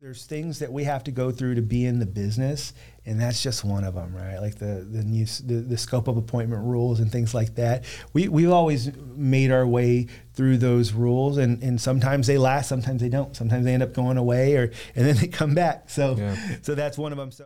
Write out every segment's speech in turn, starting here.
there's things that we have to go through to be in the business and that's just one of them right? Like the the new the, the scope of appointment rules and things like that. We we've always made our way through those rules and and sometimes they last sometimes they don't. Sometimes they end up going away or and then they come back. So yeah. so that's one of them so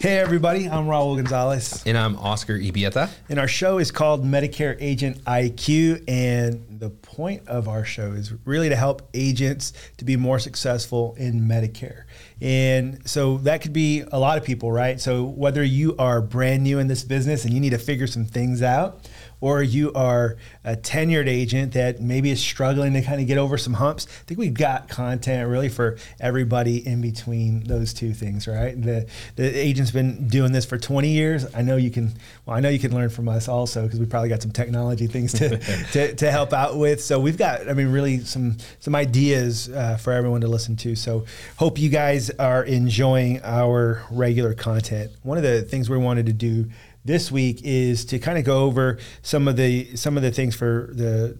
Hey, everybody, I'm Raul Gonzalez. And I'm Oscar Ibieta. And our show is called Medicare Agent IQ. And the point of our show is really to help agents to be more successful in Medicare. And so that could be a lot of people, right? So whether you are brand new in this business and you need to figure some things out, or you are a tenured agent that maybe is struggling to kind of get over some humps, I think we've got content really for everybody in between those two things, right? The the agent's been doing this for 20 years. I know you can. Well, I know you can learn from us also because we probably got some technology things to, to, to help out with. So we've got, I mean, really some some ideas uh, for everyone to listen to. So hope you guys are enjoying our regular content. One of the things we wanted to do this week is to kind of go over some of the some of the things for the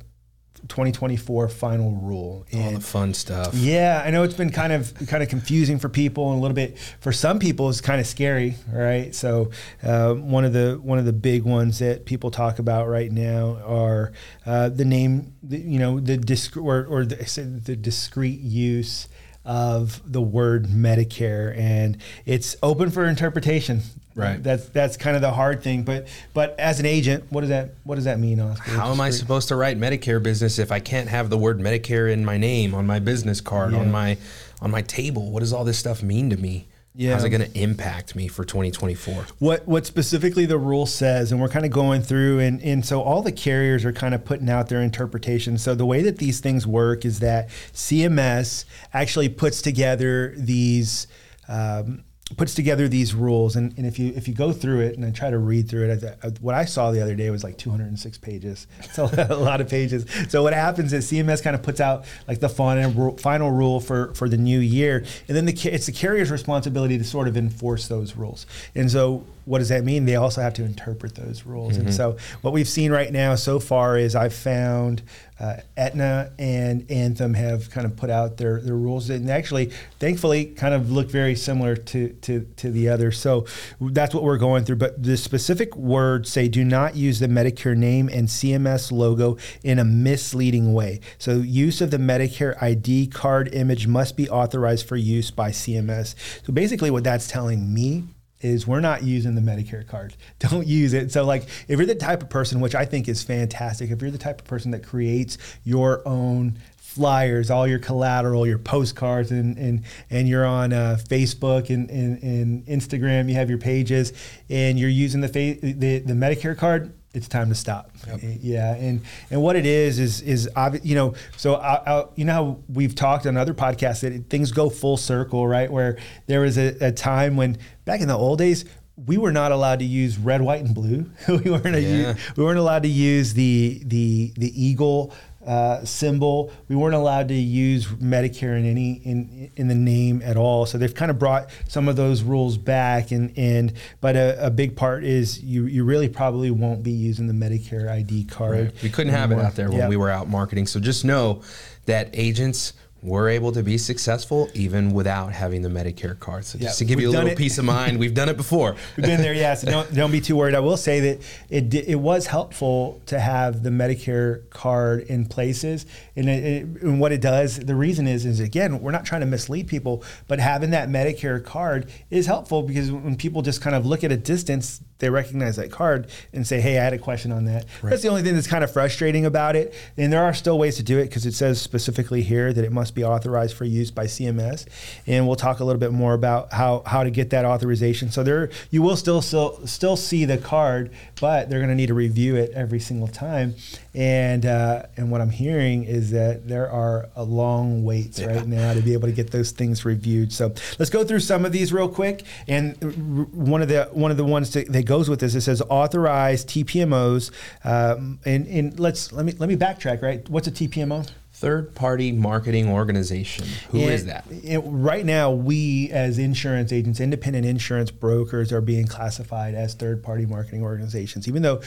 2024 final rule. And all the fun stuff. Yeah i know it's been kind of kind of confusing for people and a little bit for some people it's kind of scary right? So uh, one of the one of the big ones that people talk about right now are uh, the name the, you know the disc or, or the, the discrete use of the word Medicare, and it's open for interpretation. Right. That's that's kind of the hard thing. But but as an agent, what does that what does that mean, Oscar? How am I supposed to write Medicare business if I can't have the word Medicare in my name on my business card yeah. on my on my table? What does all this stuff mean to me? Yeah. How's it going to impact me for 2024? What what specifically the rule says, and we're kind of going through, and and so all the carriers are kind of putting out their interpretation. So the way that these things work is that CMS actually puts together these. Um, puts together these rules and, and if you if you go through it and I try to read through it I, I, what I saw the other day was like 206 pages so a lot of pages. So what happens is CMS kind of puts out like the final uh, final rule for for the new year and then the it's the carrier's responsibility to sort of enforce those rules. And so what does that mean? They also have to interpret those rules. Mm-hmm. And so, what we've seen right now so far is I've found uh, Aetna and Anthem have kind of put out their, their rules, and actually, thankfully, kind of look very similar to, to, to the other. So, that's what we're going through. But the specific words say do not use the Medicare name and CMS logo in a misleading way. So, use of the Medicare ID card image must be authorized for use by CMS. So, basically, what that's telling me is we're not using the Medicare card. Don't use it. So like if you're the type of person, which I think is fantastic, if you're the type of person that creates your own flyers, all your collateral, your postcards, and and and you're on uh, Facebook and, and, and Instagram, you have your pages, and you're using the, fa- the the Medicare card it's time to stop. Yep. Yeah, and and what it is is is obvious. You know, so I, I, you know how we've talked on other podcasts that things go full circle, right? Where there was a, a time when back in the old days we were not allowed to use red, white, and blue. we weren't yeah. we weren't allowed to use the the the eagle uh, symbol. We weren't allowed to use Medicare in any in in the name at all. So they've kind of brought some of those rules back, and and but a, a big part is you you really probably won't be using the Medicare ID card. Right. We couldn't anymore. have it out there when yep. we were out marketing. So just know that agents we're able to be successful even without having the Medicare card. So just yeah, to give you a little it. peace of mind, we've done it before. we've been there, yeah. So don't don't be too worried. I will say that it it was helpful to have the Medicare card in places, and, it, and what it does, the reason is is again, we're not trying to mislead people, but having that Medicare card is helpful because when people just kind of look at a distance, they recognize that card and say, "Hey, I had a question on that." Right. That's the only thing that's kind of frustrating about it. And there are still ways to do it because it says specifically here that it must be authorized for use by CMS. And we'll talk a little bit more about how how to get that authorization. So there, you will still still still see the card, but they're going to need to review it every single time. And uh, and what I'm hearing is that there are a long waits yeah. right now to be able to get those things reviewed. So let's go through some of these real quick. And one of the one of the ones that, that goes with this it says authorized TPMOs. Um, and and let's let me let me backtrack. Right, what's a TPMO? Third party marketing organization. Who and, is that? right now, we as insurance agents, independent insurance brokers, are being classified as third party marketing organizations. Even though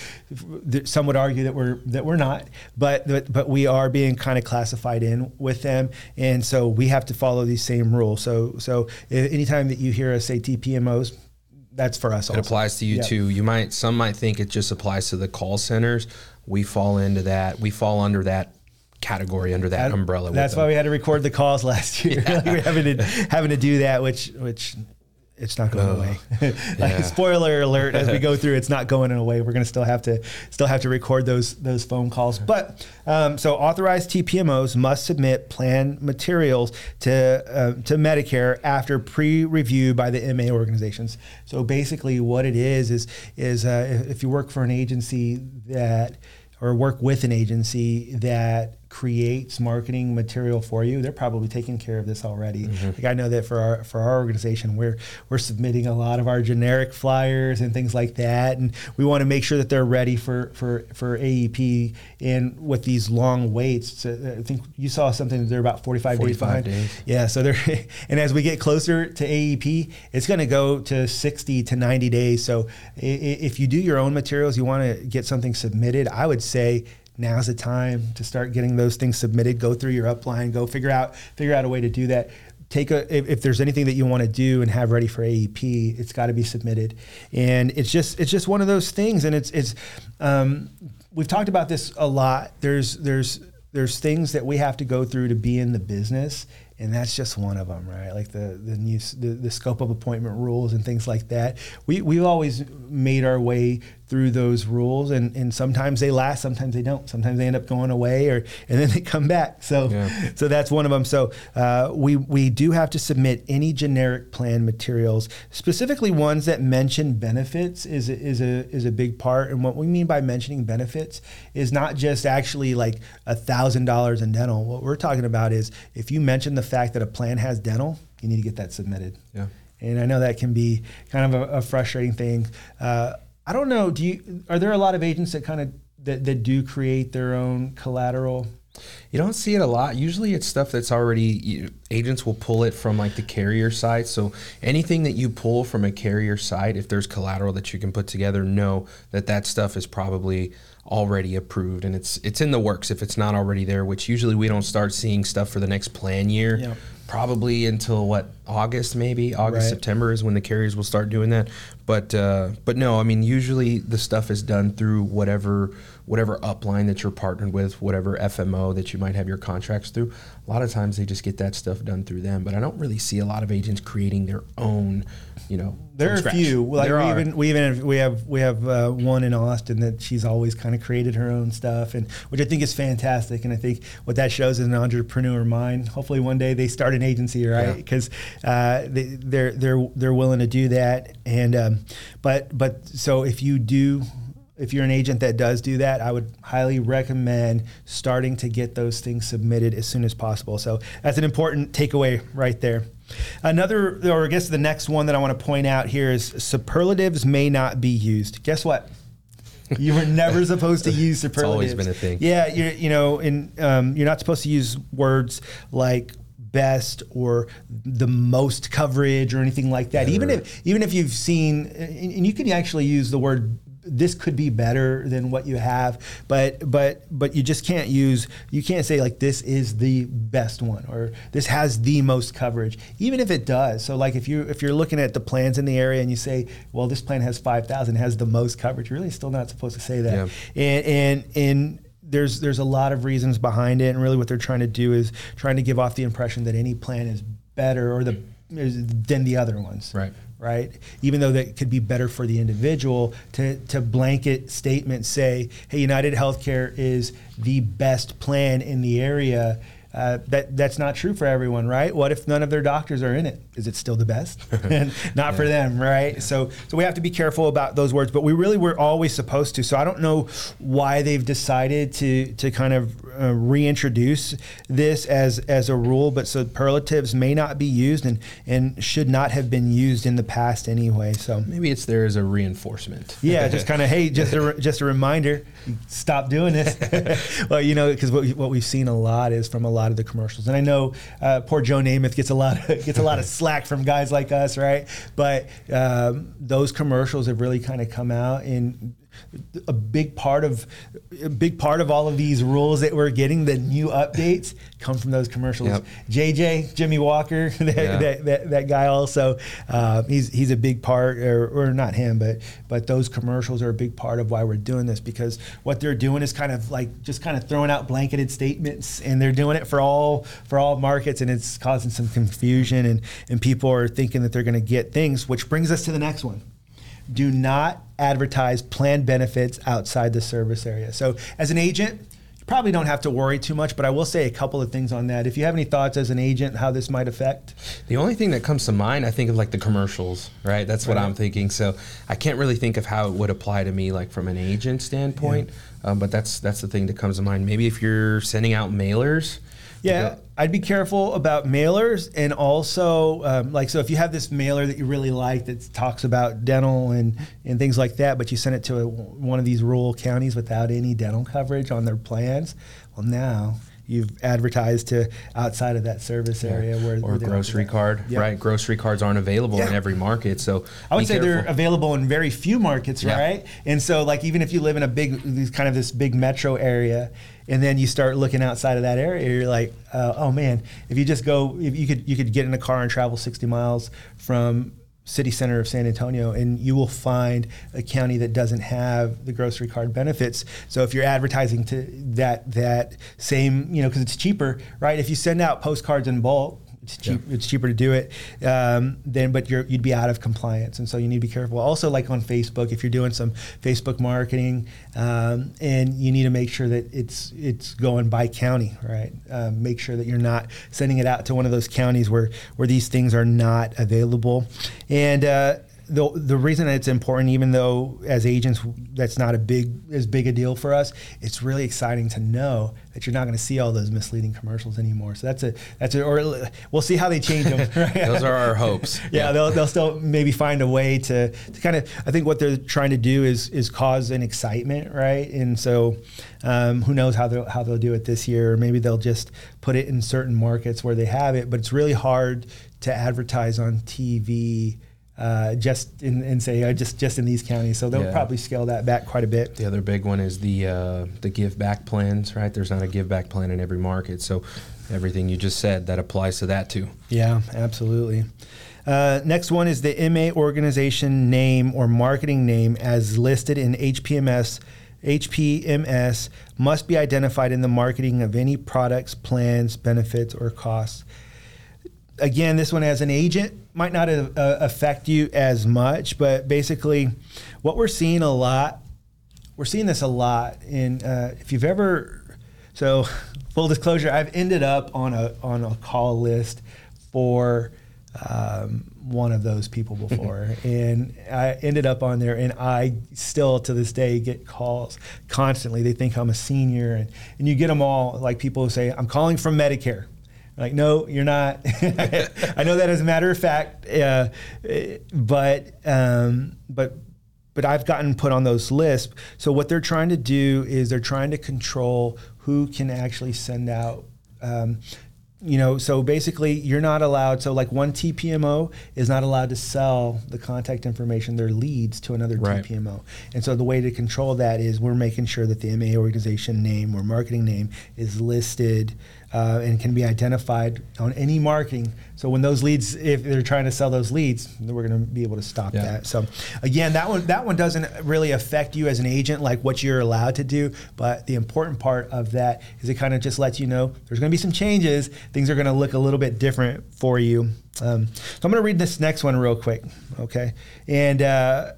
some would argue that we're that we're not, but but, but we are being kind of classified in with them, and so we have to follow these same rules. So so anytime that you hear us say TPMOs, that's for us. It also. applies to you yep. too. You might some might think it just applies to the call centers. We fall into that. We fall under that category under that, that umbrella. That's why we had to record the calls last year. Yeah. we are having to having to do that, which which it's not going away. like yeah. spoiler alert, as we go through, it's not going away. We're going to still have to still have to record those those phone calls. But um, so authorized TPMOs must submit plan materials to uh, to Medicare after pre-review by the MA organizations. So basically, what it is is is uh, if you work for an agency that or work with an agency that creates marketing material for you, they're probably taking care of this already. Mm-hmm. Like I know that for our for our organization, we're we're submitting a lot of our generic flyers and things like that, and we want to make sure that they're ready for for for AEP. And with these long waits, so I think you saw something. They're about forty five days behind. Days. Yeah, so they're and as we get closer to AEP, it's going to go to sixty to ninety days. So if you do your own materials, you want to get something submitted. I would say now's the time to start getting those things submitted. Go through your upline, go figure out figure out a way to do that. Take a if, if there's anything that you want to do and have ready for AEP, it's got to be submitted. And it's just it's just one of those things. And it's it's um, we've talked about this a lot. There's there's there's things that we have to go through to be in the business and that's just one of them, right? Like the the new the, the scope of appointment rules and things like that. We we've always made our way through those rules and, and sometimes they last sometimes they don't. Sometimes they end up going away or and then they come back. So yeah. so that's one of them so uh, we we do have to submit any generic plan materials specifically ones that mention benefits is a, is a is a big part. And what we mean by mentioning benefits is not just actually like a thousand dollars in dental. What we're talking about is if you mention the fact that a plan has dental you need to get that submitted. Yeah. And I know that can be kind of a, a frustrating thing. Uh, I don't know. Do you are there a lot of agents that kind of that, that do create their own collateral? You don't see it a lot. Usually, it's stuff that's already you, agents will pull it from like the carrier side. So anything that you pull from a carrier side, if there's collateral that you can put together, know that that stuff is probably already approved and it's it's in the works if it's not already there. Which usually we don't start seeing stuff for the next plan year. Yeah probably until what August maybe August right. September is when the carriers will start doing that. But uh, but no, I mean usually the stuff is done through whatever whatever upline that you're partnered with, whatever FMO that you might have your contracts through. A lot of times they just get that stuff done through them. But I don't really see a lot of agents creating their own, you know. There are a few. Like there we are. even we even have, we have we have uh, one in Austin that she's always kind of created her own stuff, and which I think is fantastic. And I think what that shows is an entrepreneur mind. Hopefully one day they start an agency, right? Because uh, they, they're they're they're willing to do that. And um, but but so if you do if you're an agent that does do that, I would highly recommend starting to get those things submitted as soon as possible. So that's an important takeaway right there. Another, or I guess the next one that I want to point out here is superlatives may not be used. Guess what? You were never supposed to use superlatives. it's always been a thing. Yeah, you're, you know, and um, you're not supposed to use words like best or the most coverage or anything like that. Even if even if you've seen, and you can actually use the word this could be better than what you have but but but you just can't use you can't say like this is the best one or this has the most coverage even if it does so like if you if you're looking at the plans in the area and you say well this plan has 5000 has the most coverage you're really still not supposed to say that yeah. and and and there's there's a lot of reasons behind it and really what they're trying to do is trying to give off the impression that any plan is better or the than the other ones right right? Even though that could be better for the individual to, to blanket statement say, hey, United Healthcare is the best plan in the area. Uh, that that's not true for everyone, right? What if none of their doctors are in it? Is it still the best? and not yeah. for them, right? So so we have to be careful about those words, but we really were always supposed to. So I don't know why they've decided to to kind of uh, reintroduce this as as a rule, but superlatives may not be used and and should not have been used in the past anyway. So maybe it's there as a reinforcement. Yeah, just kind of hey, just a just a reminder, stop doing this. well, you know, because what, what we've seen a lot is from a lot of the commercials, and I know uh, poor Joe Namath gets a lot of, gets a lot of slack from guys like us, right? But um, those commercials have really kind of come out and a big part of a big part of all of these rules that we're getting, the new updates, come from those commercials. Yep. JJ, Jimmie Walker, that, yeah. that, that, that, guy also, uh, he's he's a big part, or, or not him, but but those commercials are a big part of why we're doing this because what they're doing is kind of like just kind of throwing out blanketed statements, and they're doing it for all for all markets, and it's causing some confusion, and and people are thinking that they're going to get things, which brings us to the next one do not advertise plan benefits outside the service area. So, as an agent, you probably don't have to worry too much, but I will say a couple of things on that. If you have any thoughts as an agent, how this might affect? The only thing that comes to mind, I think of like the commercials, right? That's what right. I'm thinking. So, I can't really think of how it would apply to me, like from an agent standpoint. Yeah. Um, but that's that's the thing that comes to mind. Maybe if you're sending out mailers, yeah, I'd be careful about mailers and also um, like so if you have this mailer that you really like that talks about dental and and things like that, but you send it to a, one of these rural counties without any dental coverage on their plans, well now you've advertised to outside of that service area yeah. where or grocery card yep. right grocery cards aren't available yeah. in every market so i would say careful. they're available in very few markets yeah. right and so like even if you live in a big kind of this big metro area and then you start looking outside of that area you're like uh, oh man if you just go if you could you could get in a car and travel 60 miles from city center of San Antonio, and you will find a county that doesn't have the grocery card benefits. So if you're advertising to that that same, you know, because it's cheaper, right? If you send out postcards in bulk, it's cheap. Yeah. It's cheaper to do it. Um, then, but you would be out of compliance, and so you need to be careful. Also, like on Facebook, if you're doing some Facebook marketing, um, and you need to make sure that it's it's going by county, right? Um, make sure that you're not sending it out to one of those counties where where these things are not available, and. Uh, the the reason it's important, even though as agents that's not a big as big a deal for us, it's really exciting to know that you're not going to see all those misleading commercials anymore. So that's a that's a, or we'll see how they change them. Right? those are our hopes. yeah, yeah, they'll they'll still maybe find a way to, to kind of. I think what they're trying to do is is cause an excitement, right? And so um, who knows how they'll how they'll do it this year? Or maybe they'll just put it in certain markets where they have it, but it's really hard to advertise on TV uh, just in, and say uh, just just in these counties. So they'll yeah. probably scale that back quite a bit. The other big one is the uh, the give back plans, right? There's not a give back plan in every market, so everything you just said that applies to that too. Yeah, absolutely. Uh, next one is the MA organization name or marketing name as listed in HPMS. HPMS must be identified in the marketing of any products, plans, benefits, or costs again, this one as an agent might not uh, affect you as much, but basically, what we're seeing a lot, we're seeing this a lot. In uh, if you've ever, so full disclosure, I've ended up on a on a call list for um, one of those people before, and I ended up on there, and I still to this day get calls constantly. They think I'm a senior, and and you get them all like people who say I'm calling from Medicare like, no, you're not. I know that as a matter of fact, uh, but um, but but I've gotten put on those lists. So what they're trying to do is they're trying to control who can actually send out. Um, you know, so basically, you're not allowed. So, like one TPMO is not allowed to sell the contact information, their leads, to another right. TPMO. And so, the way to control that is we're making sure that the MA organization name or marketing name is listed uh, and can be identified on any marketing. So when those leads, if they're trying to sell those leads, we're going to be able to stop yeah. that. So again, that one that one doesn't really affect you as an agent, like what you're allowed to do. But the important part of that is it kind of just lets you know there's going to be some changes. Things are going to look a little bit different for you. Um, so I'm going to read this next one real quick, okay? And uh,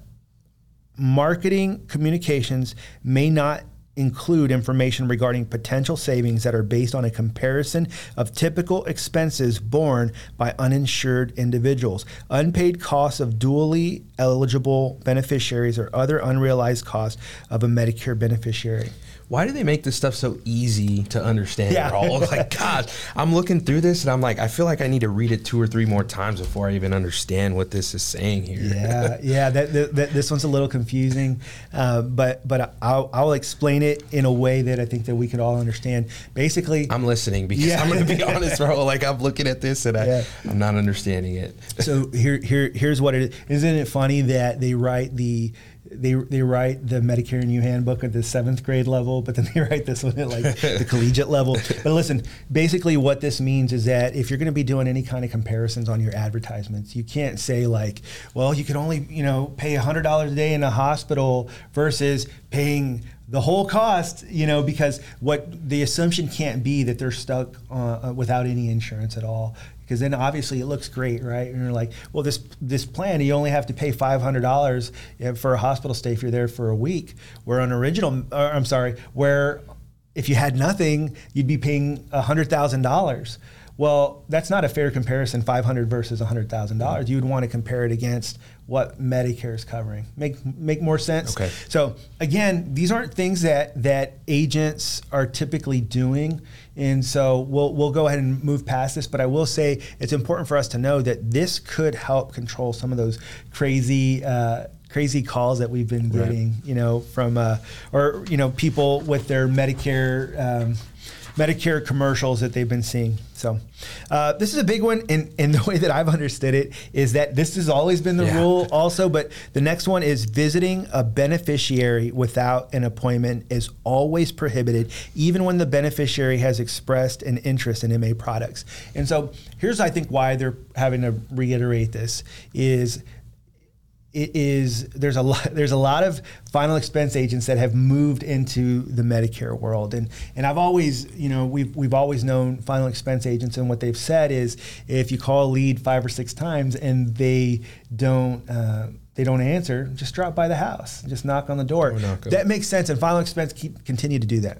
marketing communications may not include information regarding potential savings that are based on a comparison of typical expenses borne by uninsured individuals, unpaid costs of dually eligible beneficiaries, or other unrealized costs of a Medicare beneficiary. Why do they make this stuff so easy to understand? Yeah. Yeah. All like, gosh, I'm looking through this and I'm like, I feel like I need to read it two or three more times before I even understand what this is saying here. Yeah, yeah. That, that, that- this one's a little confusing, uh, but but I'll, I'll explain it in a way that I think that we can all understand. Basically, I'm listening because Yeah. I'm going to be honest, bro. Like I'm looking at this and I, Yeah. I'm not understanding it. so here here here's what it is. Isn't it funny that they write the they, they write the Medicare and You handbook at the seventh grade level, but then they write this one at like the collegiate level. But listen, basically what this means is that if you're going to be doing any kind of comparisons on your advertisements, you can't say like, well, you can only you know pay hundred dollars a day in a hospital versus paying the whole cost, you know, because what the assumption can't be that they're stuck uh, without any insurance at all. Because then obviously it looks great, right? And you're like, well, this this plan you only have to pay five hundred dollars eh, for a hospital stay if you're there for a week. Where on original, or I'm sorry, where if you had nothing, you'd be paying hundred thousand dollars. Well, that's not a fair comparison. Five hundred versus hundred thousand dollars. You would want to compare it against what Medicare is covering. Make make more sense. Okay. So again, these aren't things that that agents are typically doing, and so we'll we'll go ahead and move past this. But I will say it's important for us to know that this could help control some of those crazy. Uh, crazy calls that we've been Right. getting you know from uh, or you know people with their medicare um, Medicare commercials that they've been seeing. So, uh, this is a big one. And, and the way that I've understood it is that this has always been the Yeah. rule, also. But the next one is visiting a beneficiary without an appointment is always prohibited, even when the beneficiary has expressed an interest in MA products. And so, here's I think why they're having to reiterate this is it is there's a lot there's a lot of final expense agents that have moved into the Medicare world. And and I've always you know we've we've always known final expense agents. And what they've said is if you call a lead five or six times and they don't uh, they don't answer just drop by the house. Just knock on the door. Or that makes sense. And final expense keep continue to do that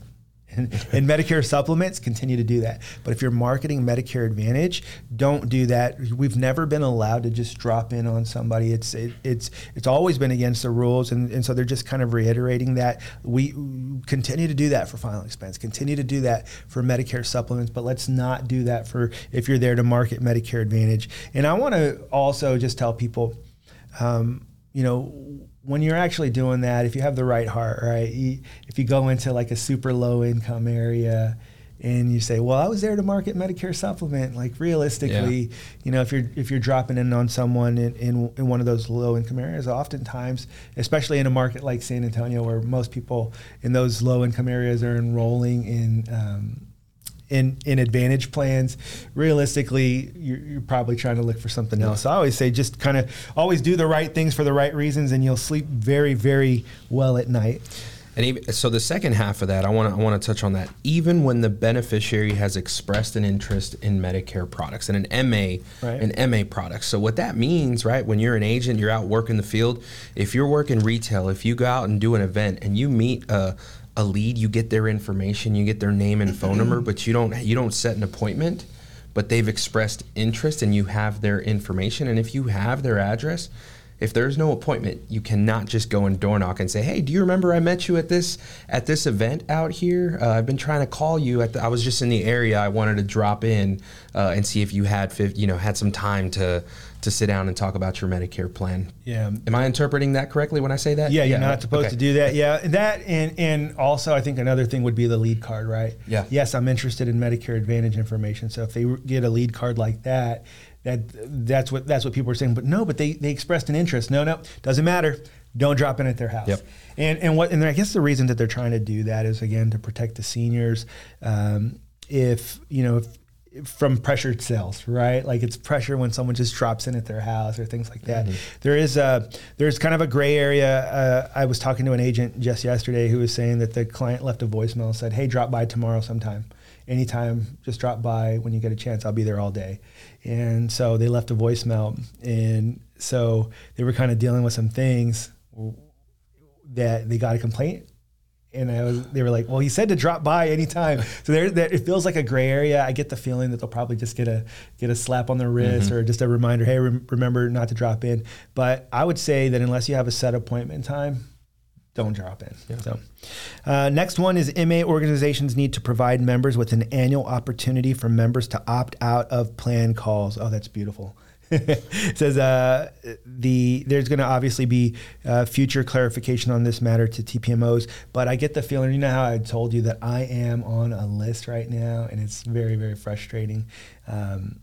and, and Medicare supplements continue to do that. But if you're marketing Medicare Advantage, don't do that. We've never been allowed to just drop in on somebody. It's it, it's it's always been against the rules, and, and so they're just kind of reiterating that we continue to do that for final expense, continue to do that for Medicare supplements, but let's not do that for if you're there to market Medicare Advantage. And I want to also just tell people. Um, you know, when you're actually doing that, if you have the right heart, right? You, if you go into like a super low income area and you say, "Well, I was there to market Medicare supplement," like realistically, you know, if you're if you're dropping in on someone in, in, in one of those low income areas, oftentimes, especially in a market like San Antonio, where most people in those low income areas are enrolling in um, in, in advantage plans, realistically, you're, you're probably trying to look for something else. So I always say just kind of always do the right things for the right reasons, and you'll sleep very, very well at night. And even, so the second half of that, I want to I want to touch on that. Even when the beneficiary has expressed an interest in Medicare products and an MA, Right. an MA product. So what that means, right? When you're an agent, you're out working the field. If you're working retail, if you go out and do an event and you meet a a lead, you get their information, you get their name and phone number, mm-hmm. but you don't you don't set an appointment. But they've expressed interest and you have their information. And if you have their address, if there's no appointment, you cannot just go and door knock and say, "Hey, do you remember I met you at this at this event out here? Uh, I've been trying to call you. At the, I was just in the area. I wanted to drop in uh, and see if you had fif- you know had some time to to sit down and talk about your Medicare plan." Yeah. Am I interpreting that correctly when I say that? Yeah, you're not supposed okay. to do that. Yeah, that and and also I think another thing would be the lead card, right? Yeah. Yes, I'm interested in Medicare Advantage information. So if they get a lead card like that, that that's what that's what people are saying. But no, but they they expressed an interest. No, no, doesn't matter. Don't drop in at their house. Yep. And and what and I guess the reason that they're trying to do that is again to protect the seniors. Um, if you know if from pressured sales, right? Like it's pressure when someone just drops in at their house or things like that. There is a there's kind of a gray area. Uh, I was talking to an agent just yesterday who was saying that the client left a voicemail and said, "Hey, drop by tomorrow sometime, anytime. Just drop by when you get a chance. I'll be there all day." And so they left a voicemail, and so they were kind of dealing with some things that they got a complaint and I was, they were like, "Well, he said to drop by anytime." So there, there, it feels like a gray area. I get the feeling that they'll probably just get a get a slap on the wrist mm-hmm. or just a reminder, "Hey, rem- remember not to drop in." But I would say that unless you have a set appointment time, don't drop in. Yeah. So, uh, next one is MA organizations need to provide members with an annual opportunity for members to opt out of plan calls. Oh, that's beautiful. it says uh, the there's going to obviously be uh, future clarification on this matter to TPMOs, but I get the feeling you know how I told you that I am on a list right now, and it's very very frustrating. Um,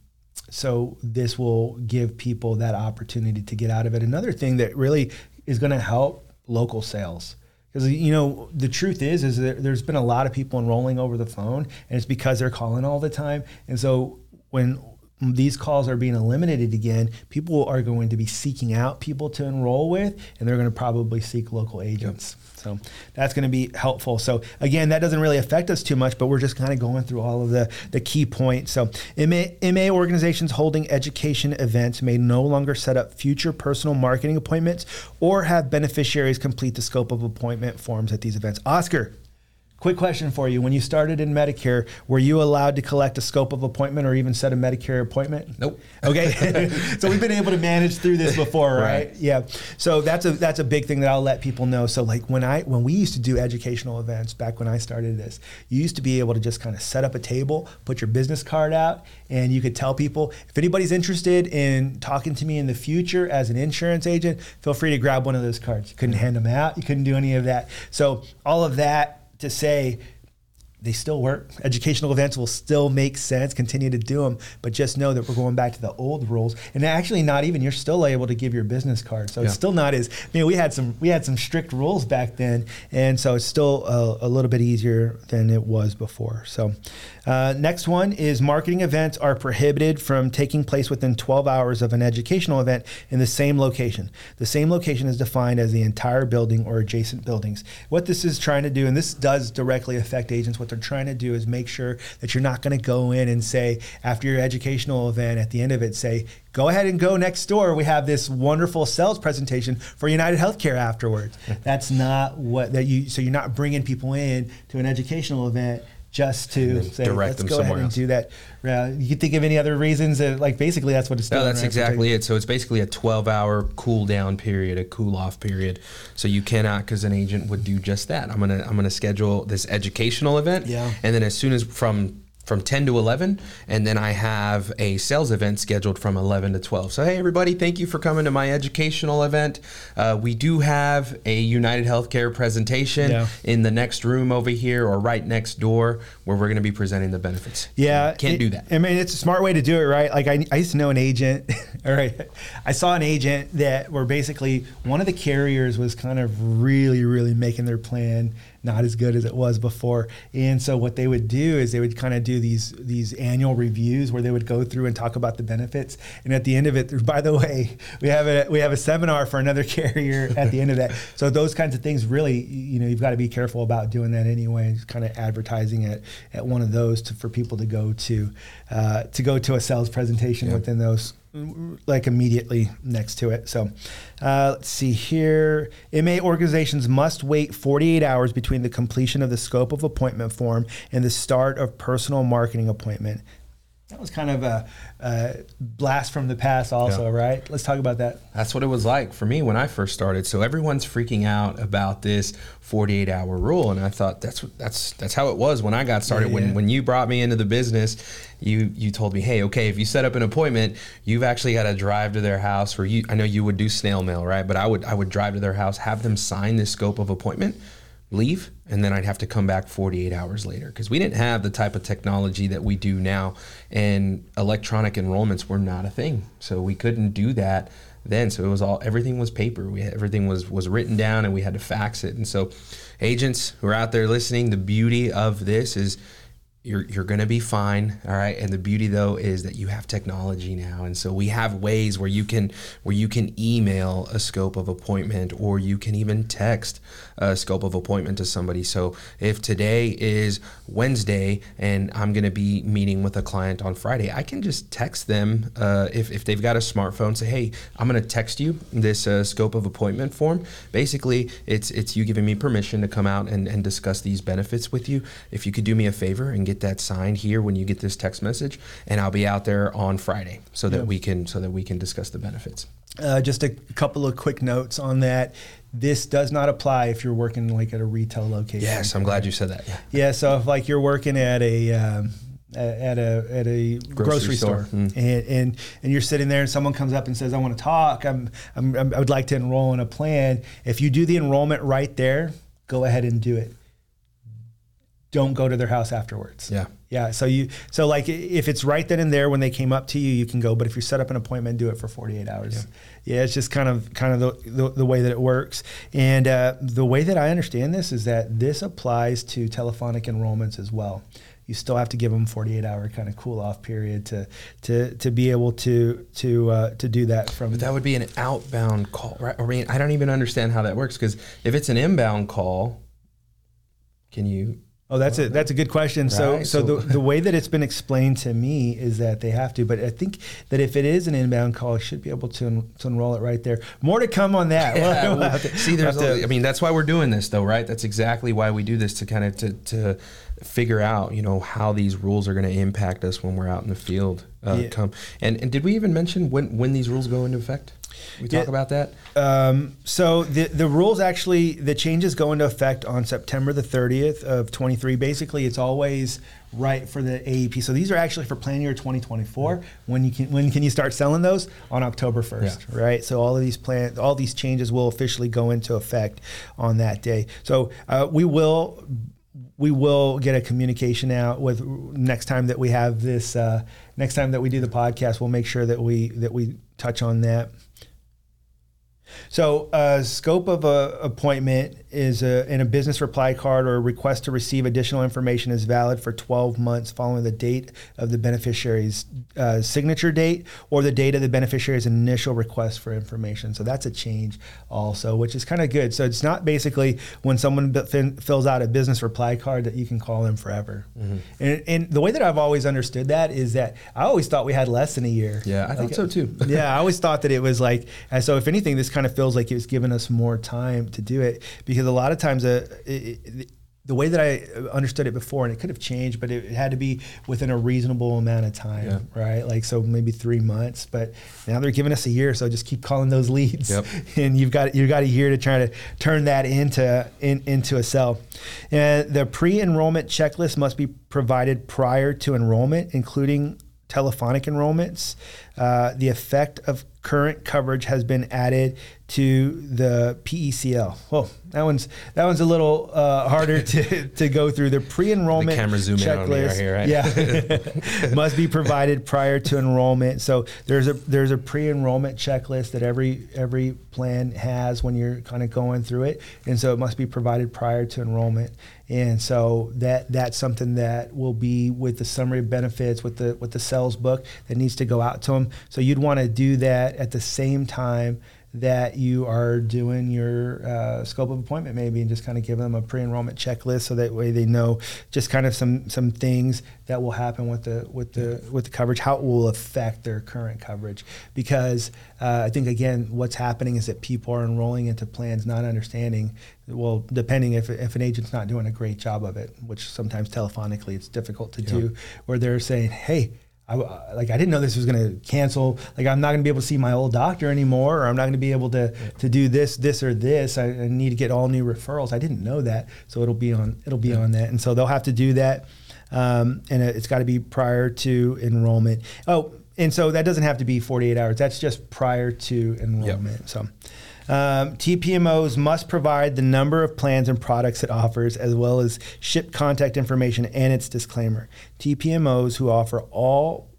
so this will give people that opportunity to get out of it. Another thing that really is going to help local sales because you know the truth is is that there's been a lot of people enrolling over the phone and it's because they're calling all the time and so when these calls are being eliminated again, people are going to be seeking out people to enroll with, and they're going to probably seek local agents. Yep. So that's going to be helpful. So again, that doesn't really affect us too much, but we're just kind of going through all of the, the key points. So MA, MA organizations holding education events may no longer set up future personal marketing appointments or have beneficiaries complete the scope of appointment forms at these events. Oscar, Quick question for you. When you started in Medicare, were you allowed to collect a scope of appointment or even set a Medicare appointment? Nope. Okay. so we've been able to manage through this before, right? right? Yeah. So that's a that's a big thing that I'll let people know. So like when I when we used to do educational events back when I started this, you used to be able to just kind of set up a table, put your business card out, and you could tell people if anybody's interested in talking to me in the future as an insurance agent, feel free to grab one of those cards. You couldn't hand them out, you couldn't do any of that. So all of that to say they still work. Educational events will still make sense, continue to do them, but just know that we're going back to the old rules. And actually, not even you're still able to give your business card, so yeah. it's still not as. I mean, we had some we had some strict rules back then, and so it's still a, a little bit easier than it was before. So, uh, next one is marketing events are prohibited from taking place within 12 hours of an educational event in the same location. The same location is defined as the entire building or adjacent buildings. What this is trying to do, and this does directly affect agents, what they're trying to do is make sure that you're not going to go in and say, after your educational event, at the end of it, say, go ahead and go next door. We have this wonderful sales presentation for United Healthcare afterwards. That's not what that you. So you're not bringing people in to an educational event just to say, direct let's go ahead and else. do that. Uh, you can think of any other reasons that, like, basically that's what it's doing. No, that's right? exactly it. So it's basically a 12 hour cool down period, a cool off period. So you cannot, because an agent would do just that. I'm gonna I'm gonna schedule this educational event, yeah. and then as soon as from from 10 to 11 and then i have a sales event scheduled from 11 to 12 so hey everybody thank you for coming to my educational event. Uh, we do have a united healthcare presentation yeah. in the next room over here or right next door where we're going to be presenting the benefits. Yeah can't it, do that. I mean it's a smart way to do it right? Like i, I used to know an agent all right? I saw an agent that were basically one of the carriers was kind of really really making their plan not as good as it was before. And so what they would do is they would kind of do these these annual reviews where they would go through and talk about the benefits. And at the end of it, by the way, we have a we have a seminar for another carrier at the end of that. So those kinds of things really, you know, you've got to be careful about doing that anyway. Just kind of advertising it at one of those to, for people to go to uh, to go to a sales presentation yep. within those like immediately next to it. So uh, let's see here. MA organizations must wait 48 hours between the completion of the scope of appointment form and the start of personal marketing appointment. That was kind of a, a blast from the past, also, yeah. right? Let's talk about that. That's what it was like for me when I first started. So everyone's freaking out about this 48 hour rule, and I thought that's that's that's how it was when I got started. Yeah, yeah. When when you brought me into the business, you you told me, hey, okay, if you set up an appointment, you've actually got to drive to their house. Or you, I know you would do snail mail, right? But I would I would drive to their house, have them sign this scope of appointment leave and then I'd have to come back 48 hours later. Because we didn't have the type of technology that we do now and electronic enrollments were not a thing. So we couldn't do that then. So it was all everything was paper. We everything was was written down and we had to fax it. And so agents who are out there listening the beauty of this is you're you're gonna be fine all right? And the beauty though is that you have technology now. And so we have ways where you can where you can email a scope of appointment or you can even text a scope of appointment to somebody. So if today is wednesday and i'm gonna be meeting with a client on friday i can just text them uh, if, if they've got a smartphone say hey i'm gonna text you this uh, scope of appointment form. Basically it's it's you giving me permission to come out and, and discuss these benefits with you. If you could do me a favor and get that signed here when you get this text message, and I'll be out there on Friday so that we can so that we can discuss the benefits. Uh, just a couple of quick notes on that. This does not apply if you're working like at a retail location. Yes, I'm glad you said that. Yeah. Yeah. So if like you're working at a um, at a at a grocery, grocery store, store. Mm. And, and and you're sitting there and someone comes up and says I want to talk I'm, I'm I would like to enroll in a plan if you do the enrollment right there go ahead and do it don't go to their house afterwards. Yeah. Yeah. So you so like if it's right then and there when they came up to you, you can go. But if you set up an appointment, do it for 48 hours. Yeah. yeah it's just kind of kind of the, the, the way that it works. And uh, the way that I understand this is that this applies to telephonic enrollments as well. You still have to give them 48 hour kind of cool off period to to to be able to to uh, to do that from. But that would be an outbound call, right? I mean, I don't even understand how that works because if it's an inbound call, can you Oh, that's a that's a good question. Right. So, so, the, the way that it's been explained to me is that they have to, but I think that if it is an inbound call, it should be able to, to enroll it right there. More to come on that. Yeah, we'll to, see, there's a, I mean, that's why we're doing this, though, right? That's exactly why we do this to kind of to, to figure out, you know, how these rules are going to impact us when we're out in the field. Uh, yeah. Come and and did we even mention when when these rules go into effect? We talk yeah. about that. Um, so the the rules actually the changes go into effect on September the 30th of 23. Basically, it's always right for the AEP. So these are actually for plan year 2024. Mm-hmm. When you can when can you start selling those on October 1st, yeah. right? So all of these plan all these changes will officially go into effect on that day. So uh, we will we will get a communication out with next time that we have this uh, next time that we do the podcast we'll make sure that we that we touch on that so, uh, scope of a appointment is a, in a business reply card or a request to receive additional information is valid for 12 months following the date of the beneficiary's uh, signature date or the date of the beneficiary's initial request for information. So that's a change also, which is kind of good. So it's not basically when someone b- fills out a business reply card that you can call them forever. Mm-hmm. And, and, the way that I've always understood that is that I always thought we had less than a year. Yeah, I think so too. yeah, I always thought that it was like, so if anything, this kind of feels like it was giving us more time to do it because a lot of times uh, it, it, the way that I understood it before, and it could have changed, but it, had to be within a reasonable amount of time, yeah. right? Like so, maybe three months. But now they're giving us a year, so just keep calling those leads, yep. and you've got you've got a year to try to turn that into in, into a sell. And the pre-enrollment checklist must be provided prior to enrollment, including telephonic enrollments. Uh, the effect of current coverage has been added to the PECL. Oh, that one's that one's a little uh, harder to, to go through. The pre-enrollment the camera zoom checklist, here, right? yeah, must be provided prior to enrollment. So there's a there's a pre-enrollment checklist that every every plan has when you're kind of going through it, and so it must be provided prior to enrollment. And so that that's something that will be with the summary of benefits with the with the sales book that needs to go out to them. So you'd want to do that at the same time that you are doing your uh, scope of appointment maybe and just kind of give them a pre-enrollment checklist so that way they know just kind of some some things that will happen with the with the with the coverage how it will affect their current coverage. Because uh, I think again what's happening is that people are enrolling into plans not understanding well depending if, if an agent's not doing a great job of it which sometimes telephonically it's difficult to do where they're saying hey I, like I didn't know this was going to cancel. Like I'm not going to be able to see my old doctor anymore, or I'm not going to be able to to do this, this, or this. I, I, need to get all new referrals. I didn't know that, so it'll be on it'll be yeah. on that, and so they'll have to do that, um, and it's got to be prior to enrollment. Oh, and so that doesn't have to be 48 hours. That's just prior to enrollment. Yep. So. Um, TPMOs must provide the number of plans and products it offers, as well as SHIP contact information and its disclaimer. TPMOs who offer all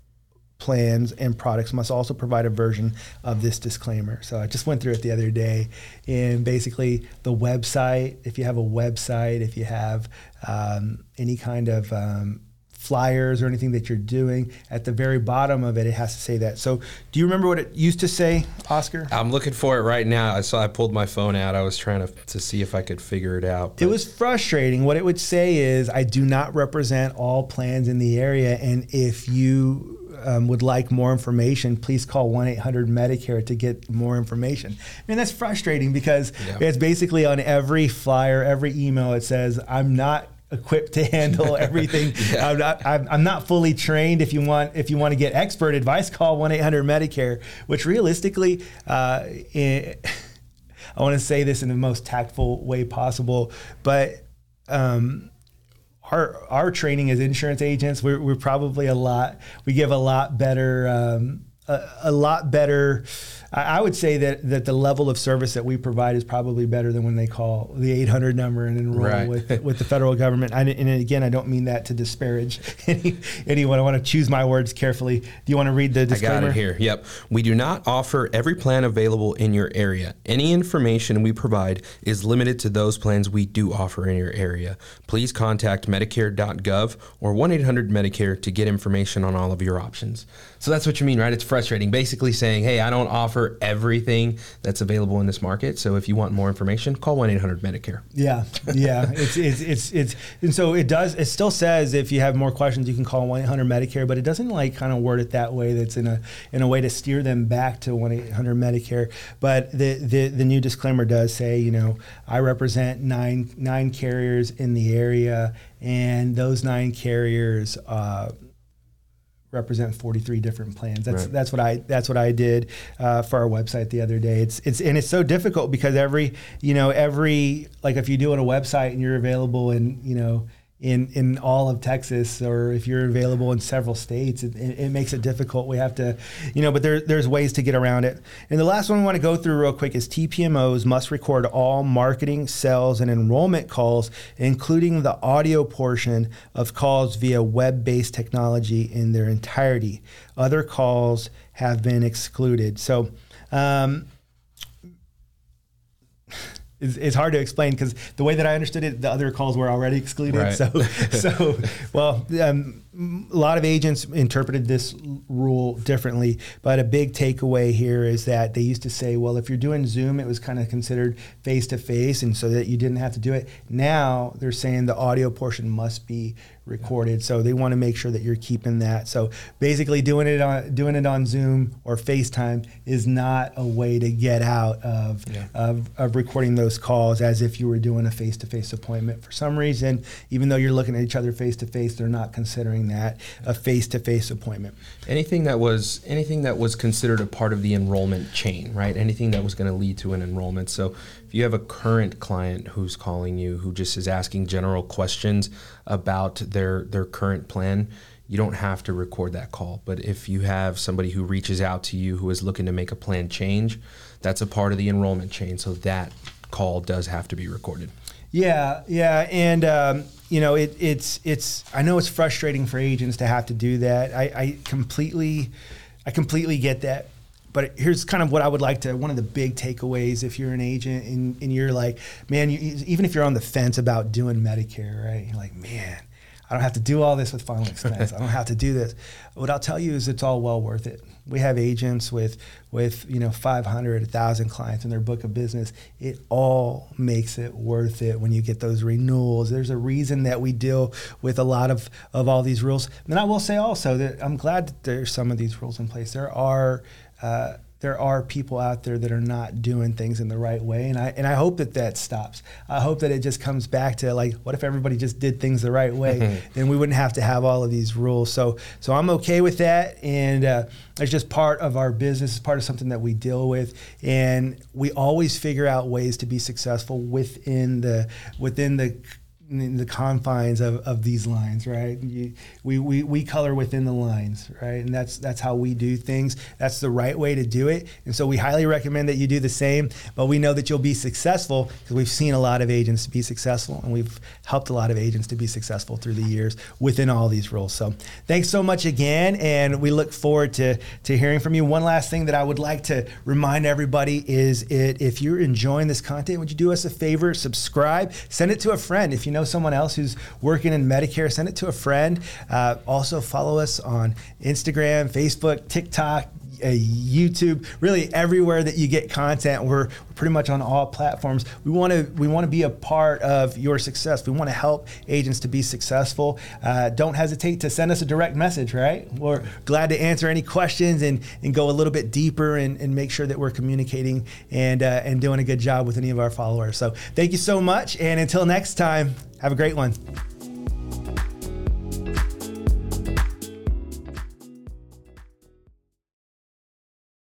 plans and products must also provide a version of this disclaimer. So I just went through it the other day, and basically the website. If you have a website, if you have um, any kind of um, flyers or anything that you're doing, at the very bottom of it, it has to say that. So, do you remember what it used to say, Oscar? I'm looking for it right now. I saw I pulled my phone out. I was trying to, to see if I could figure it out. It was frustrating. What it would say is, I do not represent all plans in the area, and if you um, would like more information, please call 1 800 Medicare to get more information. I mean, that's frustrating because yeah. it's basically on every flyer, every email, it says, I'm not equipped to handle everything. yeah. I'm, not, I'm, not fully trained. If you want, if you want to get expert advice, call one eight hundred Medicare. Which realistically, uh, it, I want to say this in the most tactful way possible, but um, our our training as insurance agents, we're, we're probably a lot. We give a lot better. Um, a, a, lot better. I would say that that the level of service that we provide is probably better than when they call the 800 number and enroll right. with with the federal government. I, and again, I don't mean that to disparage any, anyone. I want to choose my words carefully. Do you want to read the disclaimer? I got it here. Yep. We do not offer every plan available in your area. Any information we provide is limited to those plans we do offer in your area. Please contact Medicare.gov or 1 800 Medicare to get information on all of your options. So that's what you mean, right? It's frustrating. Basically saying, hey, I don't offer everything that's available in this market. So if you want more information, call 1 800 Medicare. Yeah. Yeah. it's, it's, it's, it's, and so it does, it still says if you have more questions, you can call 1 800 Medicare, but it doesn't like kind of word it that way. That's in a, in a way to steer them back to 1 800 Medicare. But the, the, the new disclaimer does say, you know, I represent nine, nine carriers in the area and those nine carriers, uh, represent 43 different plans. That's right. that's what I that's what I did uh, for our website the other day. It's it's and it's so difficult because every you know every like if you do it on a website and you're available in you know in in all of Texas, or if you're available in several states, it, it, makes it difficult. We have to, you know, but there, there's ways to get around it. And the last one we want to go through real quick is TPMOs must record all marketing, sales, and enrollment calls, including the audio portion of calls via web-based technology in their entirety. Other calls have been excluded. So. Um, is, is hard to explain because the way that I understood it, the other calls were already excluded. Right. So, so well, um, a lot of agents interpreted this rule differently, but a big takeaway here is that they used to say, well, if you're doing Zoom, it was kind of considered face to face, and so that you didn't have to do it. Now they're saying the audio portion must be recorded, so they want to make sure that you're keeping that. So basically, doing it on doing it on Zoom or FaceTime is not a way to get out of yeah. of, of recording those calls as if you were doing a face to face appointment. For some reason, even though you're looking at each other face to face, they're not considering that a face-to-face appointment. Anything that was anything that was considered a part of the enrollment chain, right? Anything that was going to lead to an enrollment. So if you have a current client who's calling you who just is asking general questions about their their current plan, you don't have to record that call. But if you have somebody who reaches out to you who is looking to make a plan change, that's a part of the enrollment chain. So that call does have to be recorded. Yeah, yeah, and um, you know, it, it's it's. I know it's frustrating for agents to have to do that. I, I completely, I completely get that. But here's kind of what I would like to. One of the big takeaways, if you're an agent and, and you're like, man, you, even if you're on the fence about doing Medicare, right? You're like, man, I don't have to do all this with final expense. I don't have to do this. What I'll tell you is it's all well worth it. We have agents with with you know 500, 1,000 clients in their book of business. It all makes it worth it when you get those renewals. There's a reason that we deal with a lot of of all these rules. And I will say also that I'm glad that there's some of these rules in place. There are uh, there are people out there that are not doing things in the right way and I and I hope that that stops. I hope that it just comes back to like what if everybody just did things the right way mm-hmm. then we wouldn't have to have all of these rules. So so I'm okay with that and uh, it's just part of our business, it's part of something that we deal with and we always figure out ways to be successful within the within the the confines of, of these lines, right? You, we, we, we color within the lines, right? And that's that's how we do things. That's the right way to do it. And so we highly recommend that you do the same. But we know that you'll be successful because we've seen a lot of agents be successful, and we've helped a lot of agents to be successful through the years within all these rules. So thanks so much again, and we look forward to to hearing from you. One last thing that I would like to remind everybody is it if you're enjoying this content, would you do us a favor? Subscribe, send it to a friend if you know know someone else who's working in Medicare, send it to a friend. Uh, also, follow us on Instagram, Facebook, TikTok, uh, YouTube, really everywhere that you get content. We're, we're pretty much on all platforms. We want to we want to be a part of your success. We want to help agents to be successful. Uh, don't hesitate to send us a direct message. Right, we're glad to answer any questions and and go a little bit deeper and, and make sure that we're communicating and uh, and doing a good job with any of our followers. So thank you so much, and until next time, have a great one.